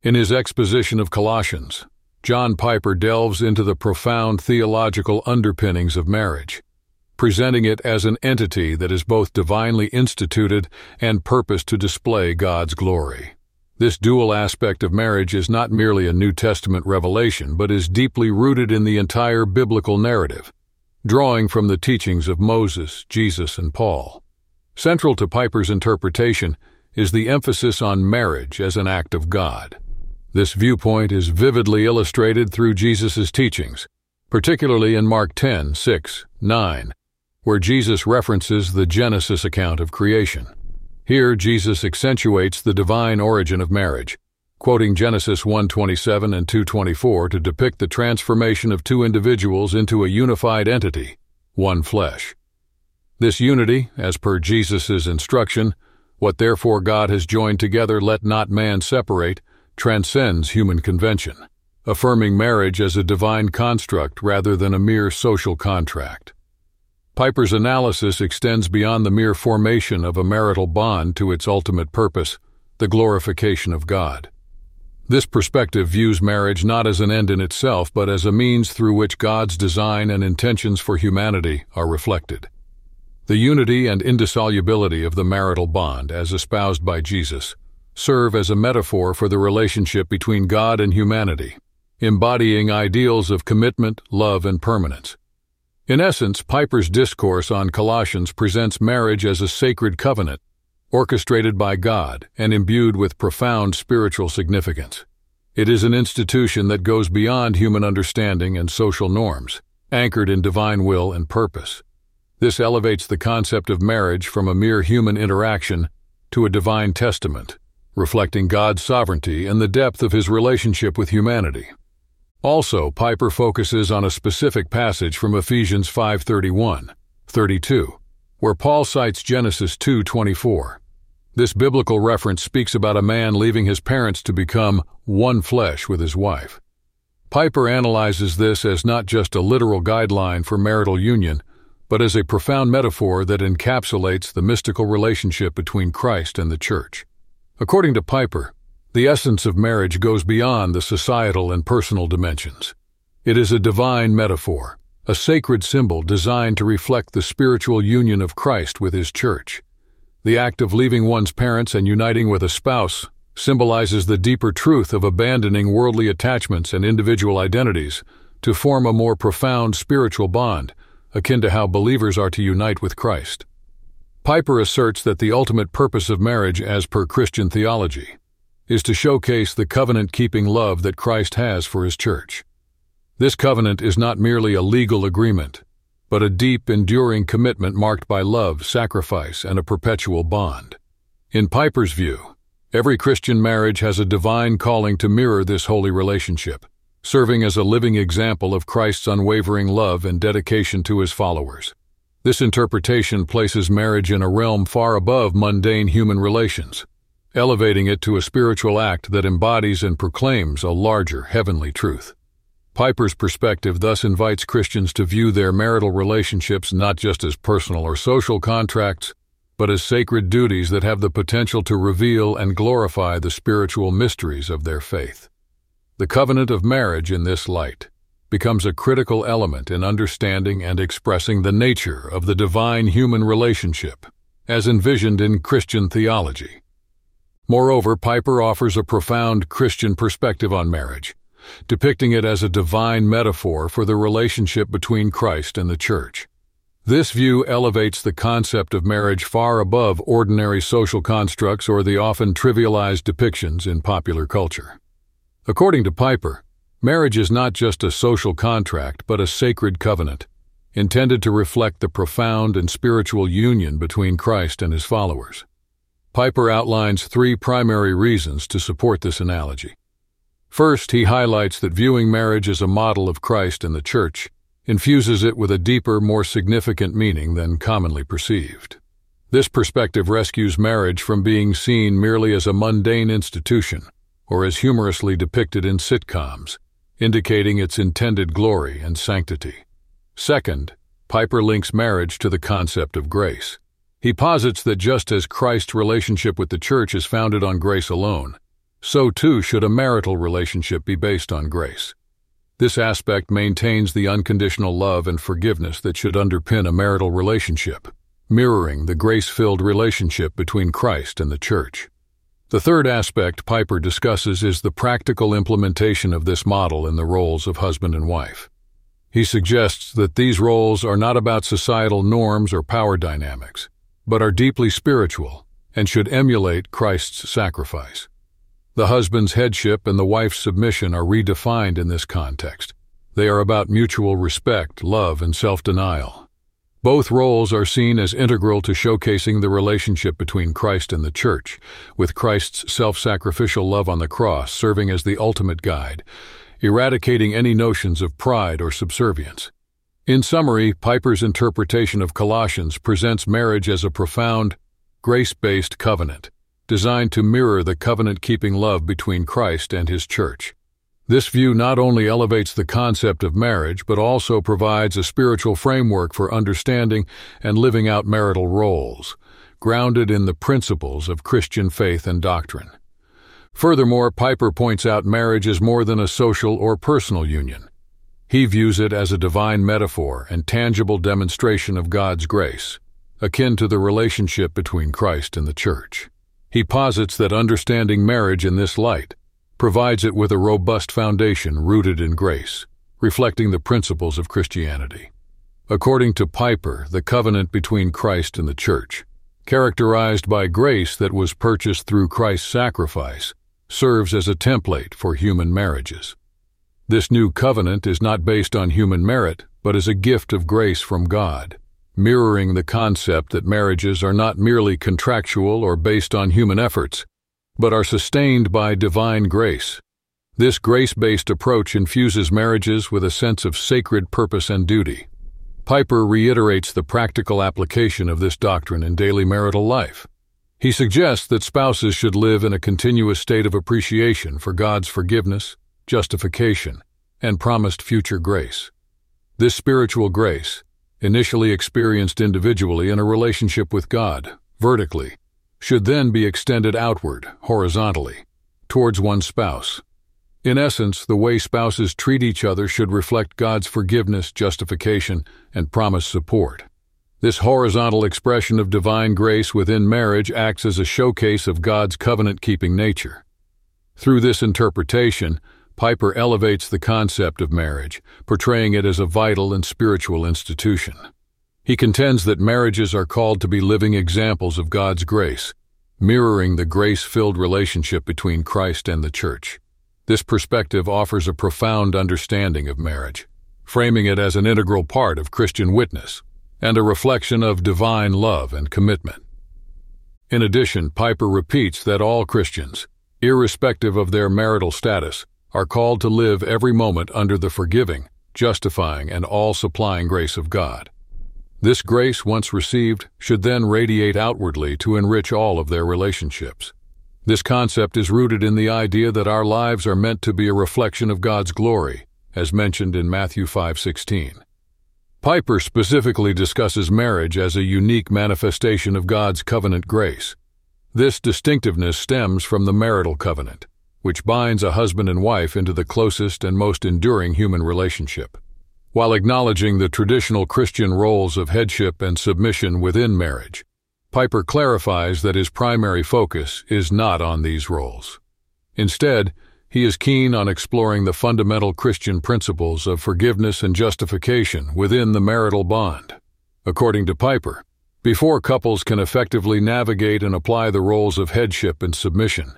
In his exposition of Colossians, John Piper delves into the profound theological underpinnings of marriage, presenting it as an entity that is both divinely instituted and purposed to display God's glory. This dual aspect of marriage is not merely a New Testament revelation, but is deeply rooted in the entire biblical narrative, drawing from the teachings of Moses, Jesus, and Paul. Central to Piper's interpretation is the emphasis on marriage as an act of God. This viewpoint is vividly illustrated through Jesus' teachings, particularly in Mark 10, 6, 9, where Jesus references the Genesis account of creation. Here Jesus accentuates the divine origin of marriage, quoting Genesis 1:27 and 2:24 to depict the transformation of two individuals into a unified entity, one flesh. This unity, as per Jesus' instruction, what therefore God has joined together let not man separate, transcends human convention, affirming marriage as a divine construct rather than a mere social contract. Piper's analysis extends beyond the mere formation of a marital bond to its ultimate purpose, the glorification of God. This perspective views marriage not as an end in itself, but as a means through which God's design and intentions for humanity are reflected. The unity and indissolubility of the marital bond, as espoused by Jesus, serve as a metaphor for the relationship between God and humanity, embodying ideals of commitment, love, and permanence. In essence, Piper's discourse on Colossians presents marriage as a sacred covenant, orchestrated by God and imbued with profound spiritual significance. It is an institution that goes beyond human understanding and social norms, anchored in divine will and purpose. This elevates the concept of marriage from a mere human interaction to a divine testament, reflecting God's sovereignty and the depth of his relationship with humanity. Also, Piper focuses on a specific passage from Ephesians 5:31, 32, where Paul cites Genesis 2:24. This biblical reference speaks about a man leaving his parents to become one flesh with his wife. Piper analyzes this as not just a literal guideline for marital union, but as a profound metaphor that encapsulates the mystical relationship between Christ and the Church. According to Piper, the essence of marriage goes beyond the societal and personal dimensions. It is a divine metaphor, a sacred symbol designed to reflect the spiritual union of Christ with His church. The act of leaving one's parents and uniting with a spouse symbolizes the deeper truth of abandoning worldly attachments and individual identities to form a more profound spiritual bond, akin to how believers are to unite with Christ. Piper asserts that the ultimate purpose of marriage, as per Christian theology, is to showcase the covenant keeping love that Christ has for his church. This covenant is not merely a legal agreement, but a deep, enduring commitment marked by love, sacrifice, and a perpetual bond. In Piper's view, every Christian marriage has a divine calling to mirror this holy relationship, serving as a living example of Christ's unwavering love and dedication to his followers. This interpretation places marriage in a realm far above mundane human relations elevating it to a spiritual act that embodies and proclaims a larger heavenly truth. Piper's perspective thus invites Christians to view their marital relationships not just as personal or social contracts, but as sacred duties that have the potential to reveal and glorify the spiritual mysteries of their faith. The covenant of marriage in this light becomes a critical element in understanding and expressing the nature of the divine human relationship, as envisioned in Christian theology. Moreover, Piper offers a profound Christian perspective on marriage, depicting it as a divine metaphor for the relationship between Christ and the Church. This view elevates the concept of marriage far above ordinary social constructs or the often trivialized depictions in popular culture. According to Piper, marriage is not just a social contract but a sacred covenant, intended to reflect the profound and spiritual union between Christ and his followers. Piper outlines three primary reasons to support this analogy. First, he highlights that viewing marriage as a model of Christ and the Church infuses it with a deeper, more significant meaning than commonly perceived. This perspective rescues marriage from being seen merely as a mundane institution or as humorously depicted in sitcoms, indicating its intended glory and sanctity. Second, Piper links marriage to the concept of grace. He posits that just as Christ's relationship with the church is founded on grace alone, so too should a marital relationship be based on grace. This aspect maintains the unconditional love and forgiveness that should underpin a marital relationship, mirroring the grace-filled relationship between Christ and the Church. The third aspect Piper discusses is the practical implementation of this model in the roles of husband and wife. He suggests that these roles are not about societal norms or power dynamics, but are deeply spiritual and should emulate Christ's sacrifice. The husband's headship and the wife's submission are redefined in this context. They are about mutual respect, love, and self-denial. Both roles are seen as integral to showcasing the relationship between Christ and the Church, with Christ's self-sacrificial love on the cross serving as the ultimate guide, eradicating any notions of pride or subservience. In summary, Piper's interpretation of Colossians presents marriage as a profound, grace-based covenant, designed to mirror the covenant-keeping love between Christ and his Church. This view not only elevates the concept of marriage, but also provides a spiritual framework for understanding and living out marital roles, grounded in the principles of Christian faith and doctrine. Furthermore, Piper points out marriage is more than a social or personal union. He views it as a divine metaphor and tangible demonstration of God's grace, akin to the relationship between Christ and the Church. He posits that understanding marriage in this light provides it with a robust foundation rooted in grace, reflecting the principles of Christianity. According to Piper, the covenant between Christ and the Church, characterized by grace that was purchased through Christ's sacrifice, serves as a template for human marriages. This new covenant is not based on human merit, but is a gift of grace from God, mirroring the concept that marriages are not merely contractual or based on human efforts, but are sustained by divine grace. This grace-based approach infuses marriages with a sense of sacred purpose and duty. Piper reiterates the practical application of this doctrine in daily marital life. He suggests that spouses should live in a continuous state of appreciation for God's forgiveness, justification, and promised future grace. This spiritual grace, initially experienced individually in a relationship with God, vertically, should then be extended outward, horizontally, towards one's spouse. In essence, the way spouses treat each other should reflect God's forgiveness, justification, and promised support. This horizontal expression of divine grace within marriage acts as a showcase of God's covenant-keeping nature. Through this interpretation, Piper elevates the concept of marriage, portraying it as a vital and spiritual institution. He contends that marriages are called to be living examples of God's grace, mirroring the grace-filled relationship between Christ and the Church. This perspective offers a profound understanding of marriage, framing it as an integral part of Christian witness and a reflection of divine love and commitment. In addition, Piper repeats that all Christians, irrespective of their marital status, are called to live every moment under the forgiving, justifying, and all-supplying grace of God. This grace, once received, should then radiate outwardly to enrich all of their relationships. This concept is rooted in the idea that our lives are meant to be a reflection of God's glory, as mentioned in Matthew 5:16. Piper specifically discusses marriage as a unique manifestation of God's covenant grace. This distinctiveness stems from the marital covenant, which binds a husband and wife into the closest and most enduring human relationship. While acknowledging the traditional Christian roles of headship and submission within marriage, Piper clarifies that his primary focus is not on these roles. Instead, he is keen on exploring the fundamental Christian principles of forgiveness and justification within the marital bond. According to Piper, before couples can effectively navigate and apply the roles of headship and submission,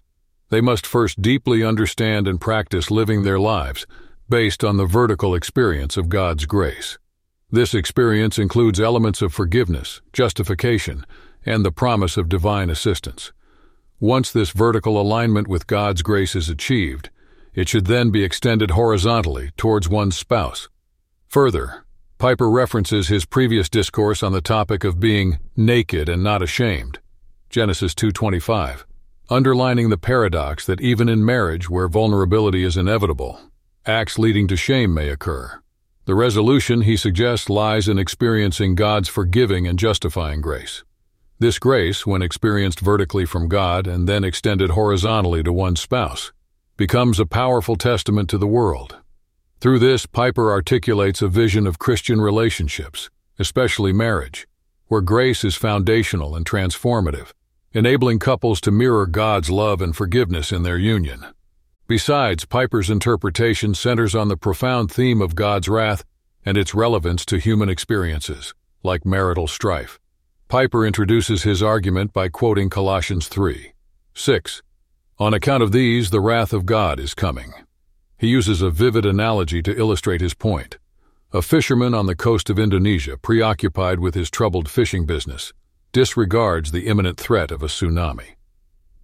they must first deeply understand and practice living their lives based on the vertical experience of God's grace. This experience includes elements of forgiveness, justification, and the promise of divine assistance. Once this vertical alignment with God's grace is achieved, it should then be extended horizontally towards one's spouse. Further, Piper references his previous discourse on the topic of being naked and not ashamed, Genesis 2:25, underlining the paradox that even in marriage where vulnerability is inevitable, acts leading to shame may occur. The resolution, he suggests, lies in experiencing God's forgiving and justifying grace. This grace, when experienced vertically from God and then extended horizontally to one's spouse, becomes a powerful testament to the world. Through this, Piper articulates a vision of Christian relationships, especially marriage, where grace is foundational and transformative, enabling couples to mirror God's love and forgiveness in their union. Besides, Piper's interpretation centers on the profound theme of God's wrath and its relevance to human experiences, like marital strife. Piper introduces his argument by quoting Colossians 3 6. On account of these, the wrath of God is coming. He uses a vivid analogy to illustrate his point. A fisherman on the coast of Indonesia, preoccupied with his troubled fishing business, disregards the imminent threat of a tsunami.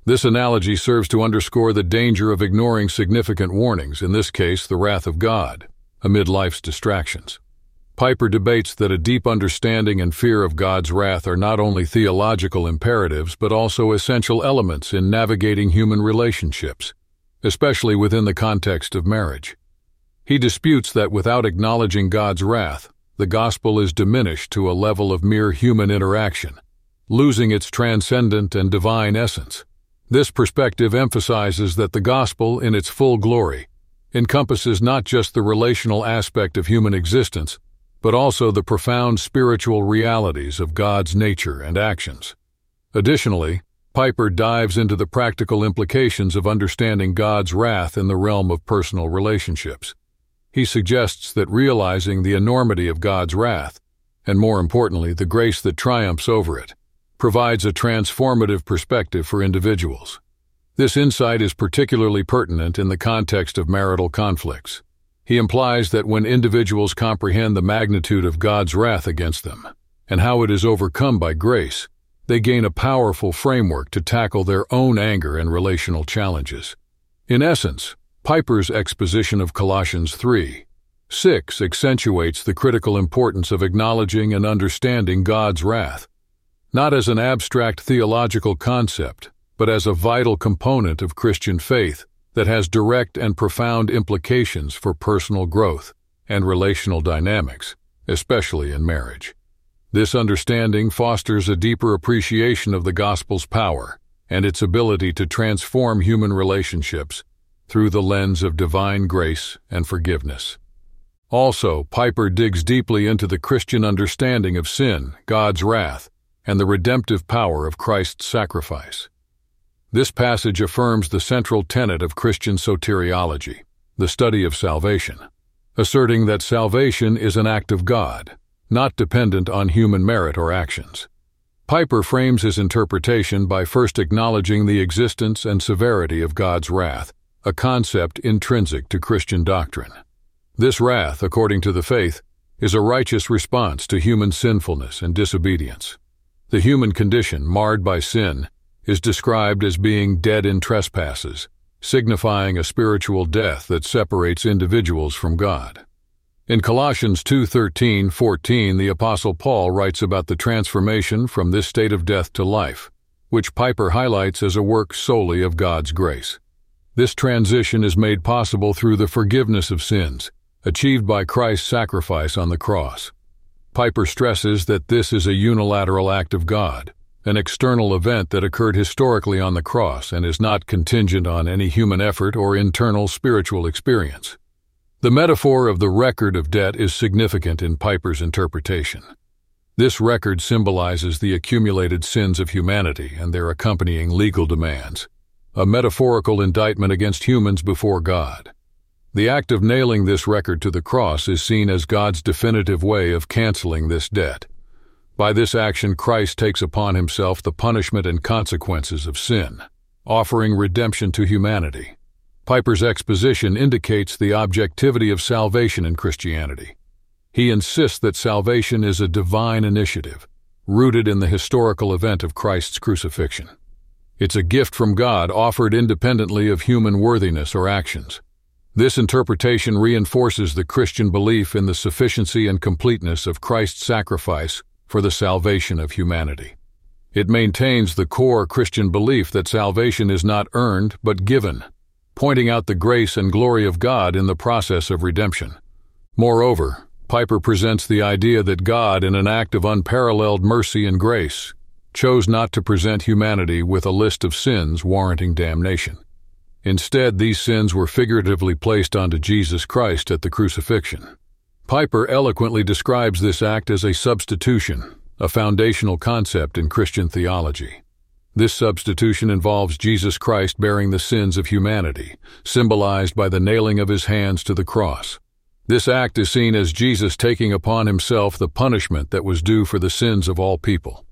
This analogy serves to underscore the danger of ignoring significant warnings, in this case, the wrath of God, amid life's distractions. Piper debates that a deep understanding and fear of God's wrath are not only theological imperatives but also essential elements in navigating human relationships, especially within the context of marriage. He disputes that without acknowledging God's wrath, the gospel is diminished to a level of mere human interaction, losing its transcendent and divine essence. This perspective emphasizes that the gospel, in its full glory, encompasses not just the relational aspect of human existence, but also the profound spiritual realities of God's nature and actions. Additionally, Piper dives into the practical implications of understanding God's wrath in the realm of personal relationships. He suggests that realizing the enormity of God's wrath, and more importantly, the grace that triumphs over it, provides a transformative perspective for individuals. This insight is particularly pertinent in the context of marital conflicts. He implies that when individuals comprehend the magnitude of God's wrath against them and how it is overcome by grace, they gain a powerful framework to tackle their own anger and relational challenges. In essence, Piper's exposition of Colossians 3 6 accentuates the critical importance of acknowledging and understanding God's wrath, not as an abstract theological concept, but as a vital component of Christian faith that has direct and profound implications for personal growth and relational dynamics, especially in marriage. This understanding fosters a deeper appreciation of the gospel's power and its ability to transform human relationships through the lens of divine grace and forgiveness. Also, Piper digs deeply into the Christian understanding of sin, God's wrath, and the redemptive power of Christ's sacrifice. This passage affirms the central tenet of Christian soteriology, the study of salvation, asserting that salvation is an act of God, not dependent on human merit or actions. Piper frames his interpretation by first acknowledging the existence and severity of God's wrath, a concept intrinsic to Christian doctrine. This wrath, according to the faith, is a righteous response to human sinfulness and disobedience. The human condition, marred by sin, is described as being dead in trespasses, signifying a spiritual death that separates individuals from God. In Colossians 2:13, 14, the apostle Paul writes about the transformation from this state of death to life, which Piper highlights as a work solely of God's grace. This transition is made possible through the forgiveness of sins, achieved by Christ's sacrifice on the cross. Piper stresses that this is a unilateral act of God, an external event that occurred historically on the cross and is not contingent on any human effort or internal spiritual experience. The metaphor of the record of debt is significant in Piper's interpretation. This record symbolizes the accumulated sins of humanity and their accompanying legal demands, a metaphorical indictment against humans before God. The act of nailing this record to the cross is seen as God's definitive way of canceling this debt. By this action, Christ takes upon himself the punishment and consequences of sin, offering redemption to humanity. Piper's exposition indicates the objectivity of salvation in Christianity. He insists that salvation is a divine initiative, rooted in the historical event of Christ's crucifixion. It's a gift from God offered independently of human worthiness or actions. This interpretation reinforces the Christian belief in the sufficiency and completeness of Christ's sacrifice for the salvation of humanity. It maintains the core Christian belief that salvation is not earned but given, pointing out the grace and glory of God in the process of redemption. Moreover, Piper presents the idea that God, in an act of unparalleled mercy and grace, chose not to present humanity with a list of sins warranting damnation. Instead, these sins were figuratively placed onto Jesus Christ at the crucifixion. Piper eloquently describes this act as a substitution, a foundational concept in Christian theology. This substitution involves Jesus Christ bearing the sins of humanity, symbolized by the nailing of his hands to the cross. This act is seen as Jesus taking upon himself the punishment that was due for the sins of all people.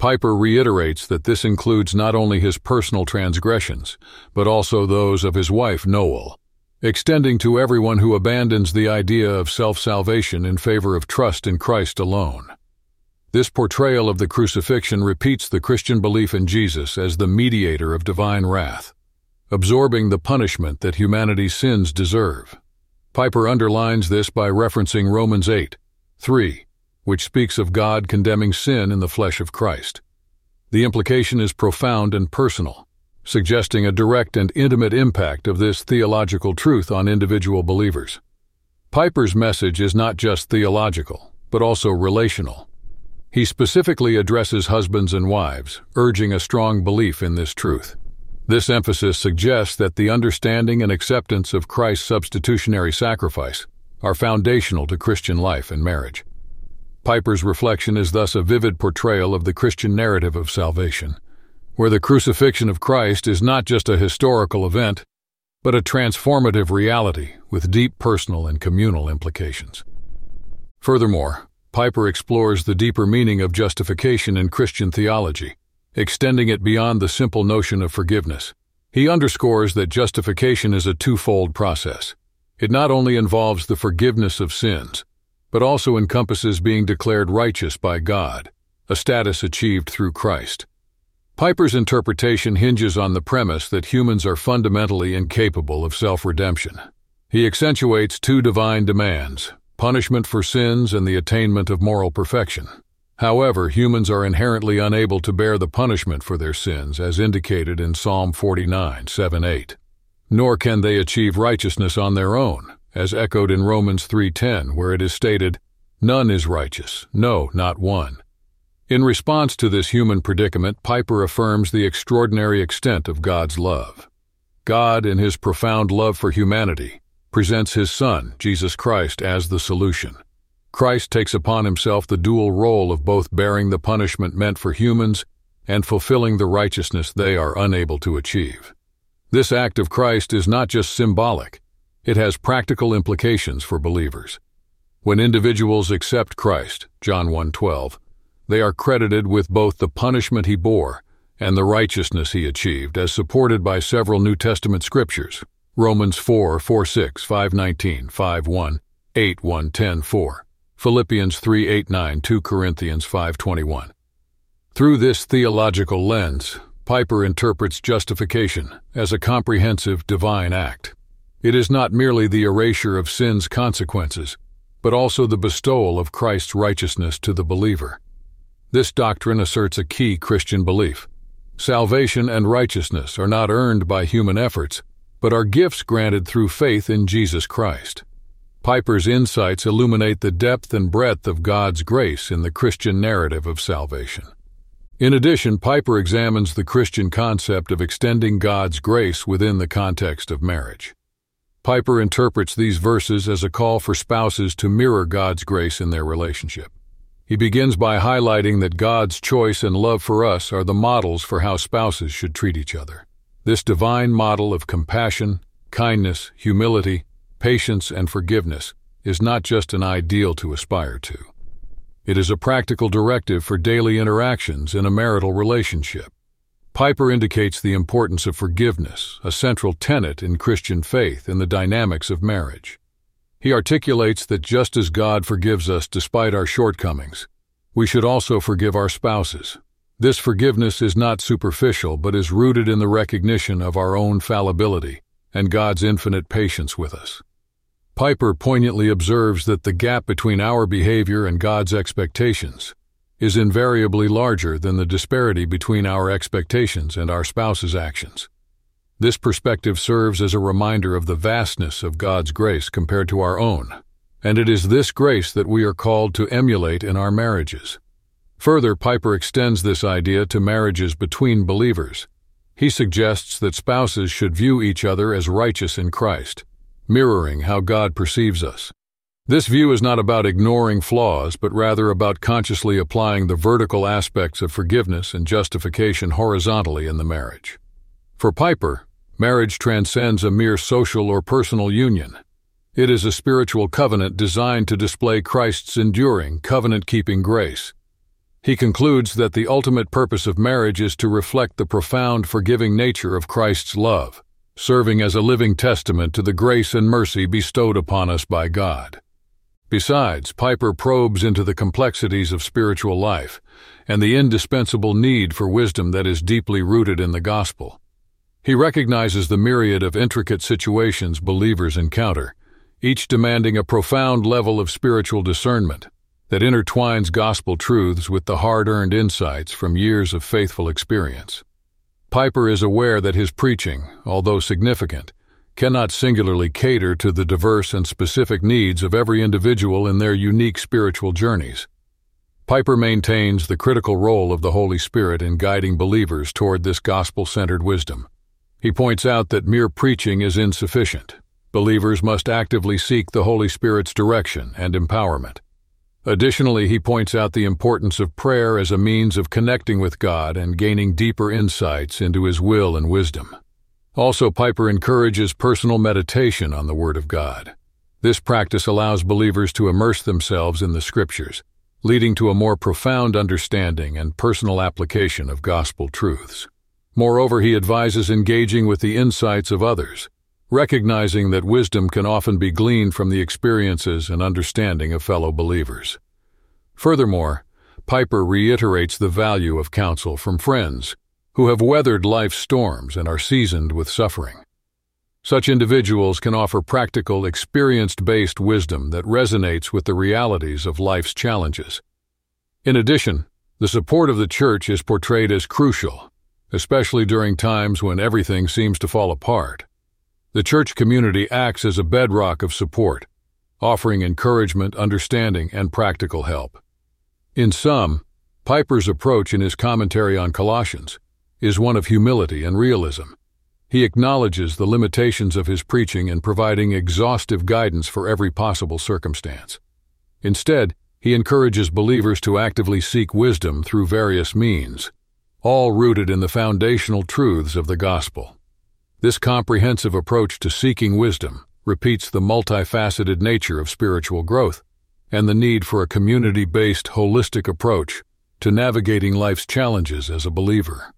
Piper reiterates that this includes not only his personal transgressions, but also those of his wife Noel, extending to everyone who abandons the idea of self-salvation in favor of trust in Christ alone. This portrayal of the crucifixion repeats the Christian belief in Jesus as the mediator of divine wrath, absorbing the punishment that humanity's sins deserve. Piper underlines this by referencing Romans 8, 3, which speaks of God condemning sin in the flesh of Christ. The implication is profound and personal, suggesting a direct and intimate impact of this theological truth on individual believers. Piper's message is not just theological, but also relational. He specifically addresses husbands and wives, urging a strong belief in this truth. This emphasis suggests that the understanding and acceptance of Christ's substitutionary sacrifice are foundational to Christian life and marriage. Piper's reflection is thus a vivid portrayal of the Christian narrative of salvation, where the crucifixion of Christ is not just a historical event, but a transformative reality with deep personal and communal implications. Furthermore, Piper explores the deeper meaning of justification in Christian theology, extending it beyond the simple notion of forgiveness. He underscores that justification is a twofold process. It not only involves the forgiveness of sins, but also encompasses being declared righteous by God, a status achieved through Christ. Piper's interpretation hinges on the premise that humans are fundamentally incapable of self-redemption. He accentuates two divine demands, punishment for sins and the attainment of moral perfection. However, humans are inherently unable to bear the punishment for their sins, as indicated in Psalm 49, 7 8. Nor can they achieve righteousness on their own, as echoed in Romans 3:10, where it is stated, None is righteous, no, not one. In response to this human predicament, Piper affirms the extraordinary extent of God's love. God, in his profound love for humanity, presents his Son, Jesus Christ, as the solution. Christ takes upon himself the dual role of both bearing the punishment meant for humans and fulfilling the righteousness they are unable to achieve. This act of Christ is not just symbolic, it has practical implications for believers. When individuals accept Christ, John 1:12, they are credited with both the punishment he bore and the righteousness he achieved as supported by several New Testament scriptures. Romans 4, 4, 6, 5, 19, 5, 1, 8, 1, 10, 4. Philippians 3 8 9, 2 Corinthians 5 21. Through this theological lens, Piper interprets justification as a comprehensive divine act. It is not merely the erasure of sin's consequences, but also the bestowal of Christ's righteousness to the believer. This doctrine asserts a key Christian belief. Salvation and righteousness are not earned by human efforts, but are gifts granted through faith in Jesus Christ. Piper's insights illuminate the depth and breadth of God's grace in the Christian narrative of salvation. In addition, Piper examines the Christian concept of extending God's grace within the context of marriage. Piper interprets these verses as a call for spouses to mirror God's grace in their relationship. He begins by highlighting that God's choice and love for us are the models for how spouses should treat each other. This divine model of compassion, kindness, humility, patience, and forgiveness is not just an ideal to aspire to. It is a practical directive for daily interactions in a marital relationship. Piper indicates the importance of forgiveness, a central tenet in Christian faith in the dynamics of marriage. He articulates that just as God forgives us despite our shortcomings, we should also forgive our spouses. This forgiveness is not superficial but is rooted in the recognition of our own fallibility and God's infinite patience with us. Piper poignantly observes that the gap between our behavior and God's expectations is invariably larger than the disparity between our expectations and our spouse's actions. This perspective serves as a reminder of the vastness of God's grace compared to our own, and it is this grace that we are called to emulate in our marriages. Further, Piper extends this idea to marriages between believers. He suggests that spouses should view each other as righteous in Christ, mirroring how God perceives us. This view is not about ignoring flaws, but rather about consciously applying the vertical aspects of forgiveness and justification horizontally in the marriage. For Piper, marriage transcends a mere social or personal union. It is a spiritual covenant designed to display Christ's enduring, covenant keeping grace. He concludes that the ultimate purpose of marriage is to reflect the profound, forgiving nature of Christ's love, serving as a living testament to the grace and mercy bestowed upon us by God. Besides, Piper probes into the complexities of spiritual life and the indispensable need for wisdom that is deeply rooted in the gospel. He recognizes the myriad of intricate situations believers encounter, each demanding a profound level of spiritual discernment that intertwines gospel truths with the hard-earned insights from years of faithful experience. Piper is aware that his preaching, although significant, cannot singularly cater to the diverse and specific needs of every individual in their unique spiritual journeys. Piper maintains the critical role of the Holy Spirit in guiding believers toward this gospel-centered wisdom. He points out that mere preaching is insufficient. Believers must actively seek the Holy Spirit's direction and empowerment. Additionally, he points out the importance of prayer as a means of connecting with God and gaining deeper insights into His will and wisdom. Also, Piper encourages personal meditation on the Word of God. This practice allows believers to immerse themselves in the Scriptures, leading to a more profound understanding and personal application of gospel truths. Moreover, he advises engaging with the insights of others, recognizing that wisdom can often be gleaned from the experiences and understanding of fellow believers. Furthermore, Piper reiterates the value of counsel from friends who have weathered life's storms and are seasoned with suffering. Such individuals can offer practical, experience-based wisdom that resonates with the realities of life's challenges. In addition, the support of the church is portrayed as crucial, especially during times when everything seems to fall apart. The church community acts as a bedrock of support, offering encouragement, understanding, and practical help. In sum, Piper's approach in his commentary on Colossians is one of humility and realism. He acknowledges the limitations of his preaching in providing exhaustive guidance for every possible circumstance. Instead, he encourages believers to actively seek wisdom through various means, all rooted in the foundational truths of the gospel. This comprehensive approach to seeking wisdom repeats the multifaceted nature of spiritual growth and the need for a community-based holistic approach to navigating life's challenges as a believer.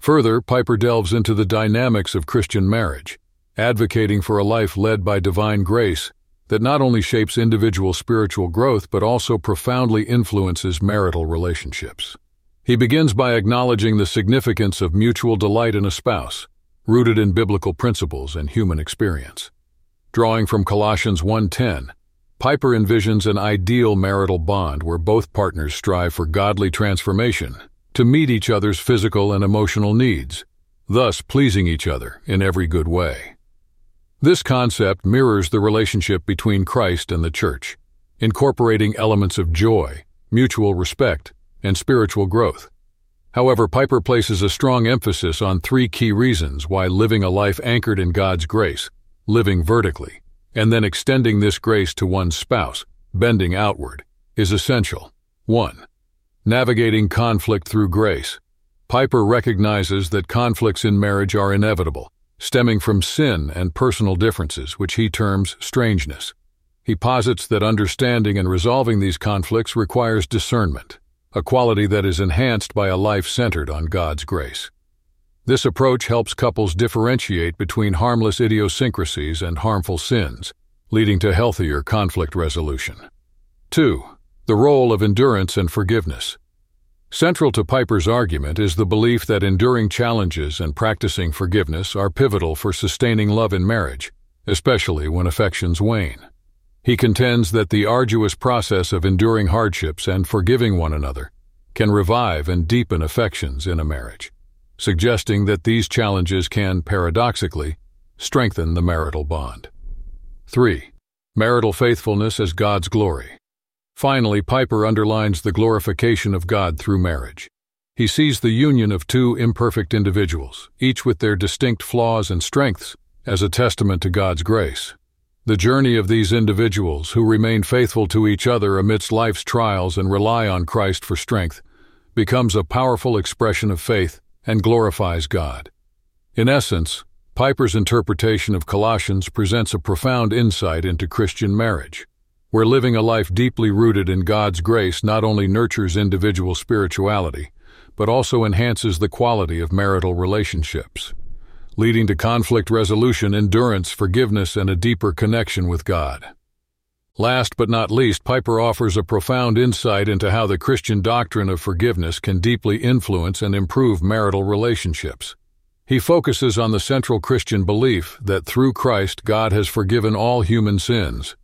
Further, Piper delves into the dynamics of Christian marriage, advocating for a life led by divine grace that not only shapes individual spiritual growth but also profoundly influences marital relationships. He begins by acknowledging the significance of mutual delight in a spouse, rooted in biblical principles and human experience. Drawing from Colossians 1:10, Piper envisions an ideal marital bond where both partners strive for godly transformation to meet each other's physical and emotional needs, thus pleasing each other in every good way. This concept mirrors the relationship between Christ and the Church, incorporating elements of joy, mutual respect, and spiritual growth. However, Piper places a strong emphasis on three key reasons why living a life anchored in God's grace, living vertically, and then extending this grace to one's spouse, bending outward, is essential. 1. Navigating conflict through grace. Piper recognizes that conflicts in marriage are inevitable, stemming from sin and personal differences, which he terms strangeness. He posits that understanding and resolving these conflicts requires discernment, a quality that is enhanced by a life centered on God's grace. This approach helps couples differentiate between harmless idiosyncrasies and harmful sins, leading to healthier conflict resolution. 2. The role of endurance and forgiveness. Central to Piper's argument is the belief that enduring challenges and practicing forgiveness are pivotal for sustaining love in marriage, especially when affections wane. He contends that the arduous process of enduring hardships and forgiving one another can revive and deepen affections in a marriage, suggesting that these challenges can, paradoxically, strengthen the marital bond. 3. Marital faithfulness as God's glory. Finally, Piper underlines the glorification of God through marriage. He sees the union of two imperfect individuals, each with their distinct flaws and strengths, as a testament to God's grace. The journey of these individuals, who remain faithful to each other amidst life's trials and rely on Christ for strength, becomes a powerful expression of faith and glorifies God. In essence, Piper's interpretation of Colossians presents a profound insight into Christian marriage where living a life deeply rooted in God's grace not only nurtures individual spirituality, but also enhances the quality of marital relationships, leading to conflict resolution, endurance, forgiveness, and a deeper connection with God. Last but not least, Piper offers a profound insight into how the Christian doctrine of forgiveness can deeply influence and improve marital relationships. He focuses on the central Christian belief that through Christ God has forgiven all human sins,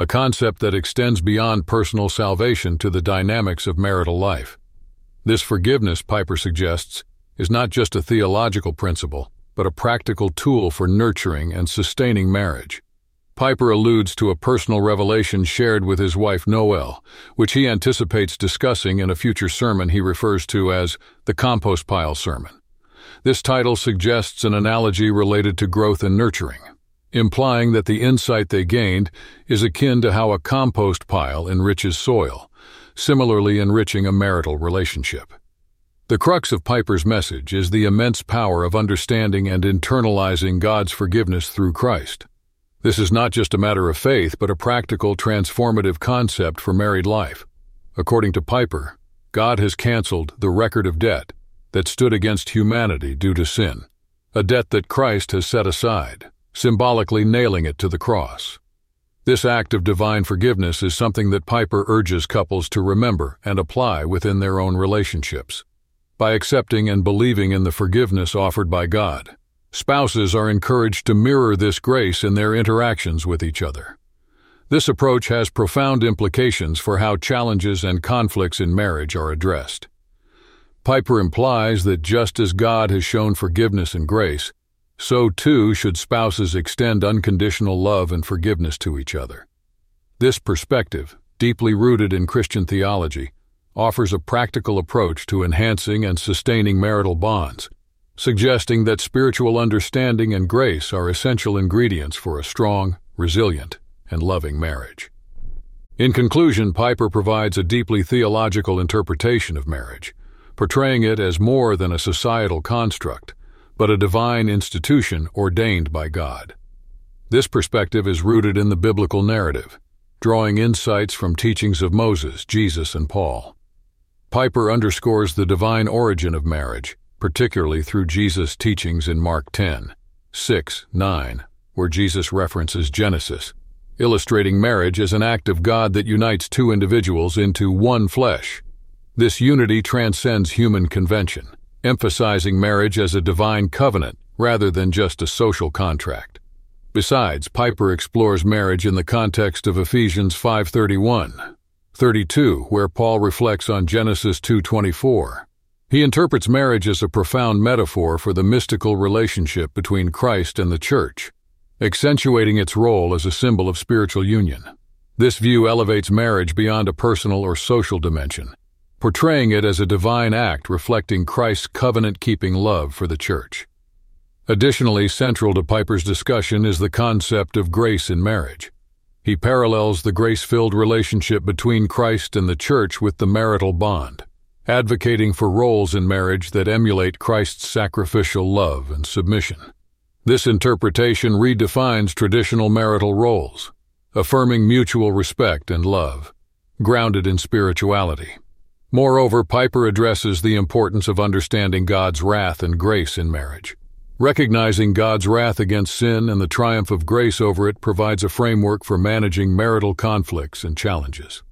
a concept that extends beyond personal salvation to the dynamics of marital life. This forgiveness, Piper suggests, is not just a theological principle, but a practical tool for nurturing and sustaining marriage. Piper alludes to a personal revelation shared with his wife Noel, which he anticipates discussing in a future sermon he refers to as the compost pile sermon. This title suggests an analogy related to growth and nurturing implying that the insight they gained is akin to how a compost pile enriches soil, similarly enriching a marital relationship. The crux of Piper's message is the immense power of understanding and internalizing God's forgiveness through Christ. This is not just a matter of faith, but a practical, transformative concept for married life. According to Piper, God has canceled the record of debt that stood against humanity due to sin, a debt that Christ has set aside symbolically nailing it to the cross. This act of divine forgiveness is something that Piper urges couples to remember and apply within their own relationships. By accepting and believing in the forgiveness offered by God, spouses are encouraged to mirror this grace in their interactions with each other. This approach has profound implications for how challenges and conflicts in marriage are addressed. Piper implies that just as God has shown forgiveness and grace, so too should spouses extend unconditional love and forgiveness to each other. This perspective, deeply rooted in Christian theology, offers a practical approach to enhancing and sustaining marital bonds, suggesting that spiritual understanding and grace are essential ingredients for a strong, resilient, and loving marriage. In conclusion, Piper provides a deeply theological interpretation of marriage, portraying it as more than a societal construct but a divine institution ordained by God. This perspective is rooted in the biblical narrative, drawing insights from teachings of Moses, Jesus, and Paul. Piper underscores the divine origin of marriage, particularly through Jesus' teachings in Mark 10, 6, 9, where Jesus references Genesis, illustrating marriage as an act of God that unites two individuals into one flesh. This unity transcends human convention emphasizing marriage as a divine covenant rather than just a social contract. Besides, Piper explores marriage in the context of Ephesians 5:31, 32, where Paul reflects on Genesis 2:24. He interprets marriage as a profound metaphor for the mystical relationship between Christ and the church, accentuating its role as a symbol of spiritual union. This view elevates marriage beyond a personal or social dimension portraying it as a divine act reflecting Christ's covenant keeping love for the Church. Additionally, central to Piper's discussion is the concept of grace in marriage. He parallels the grace filled relationship between Christ and the Church with the marital bond, advocating for roles in marriage that emulate Christ's sacrificial love and submission. This interpretation redefines traditional marital roles, affirming mutual respect and love, grounded in spirituality. Moreover, Piper addresses the importance of understanding God's wrath and grace in marriage. Recognizing God's wrath against sin and the triumph of grace over it provides a framework for managing marital conflicts and challenges.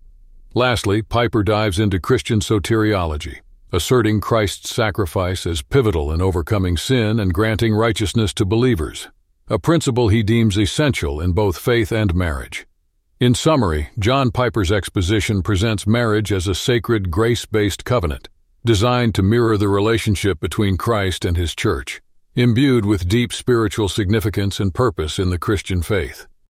Lastly, Piper dives into Christian soteriology, asserting Christ's sacrifice as pivotal in overcoming sin and granting righteousness to believers, a principle he deems essential in both faith and marriage. In summary, John Piper's exposition presents marriage as a sacred, grace based covenant, designed to mirror the relationship between Christ and his church, imbued with deep spiritual significance and purpose in the Christian faith.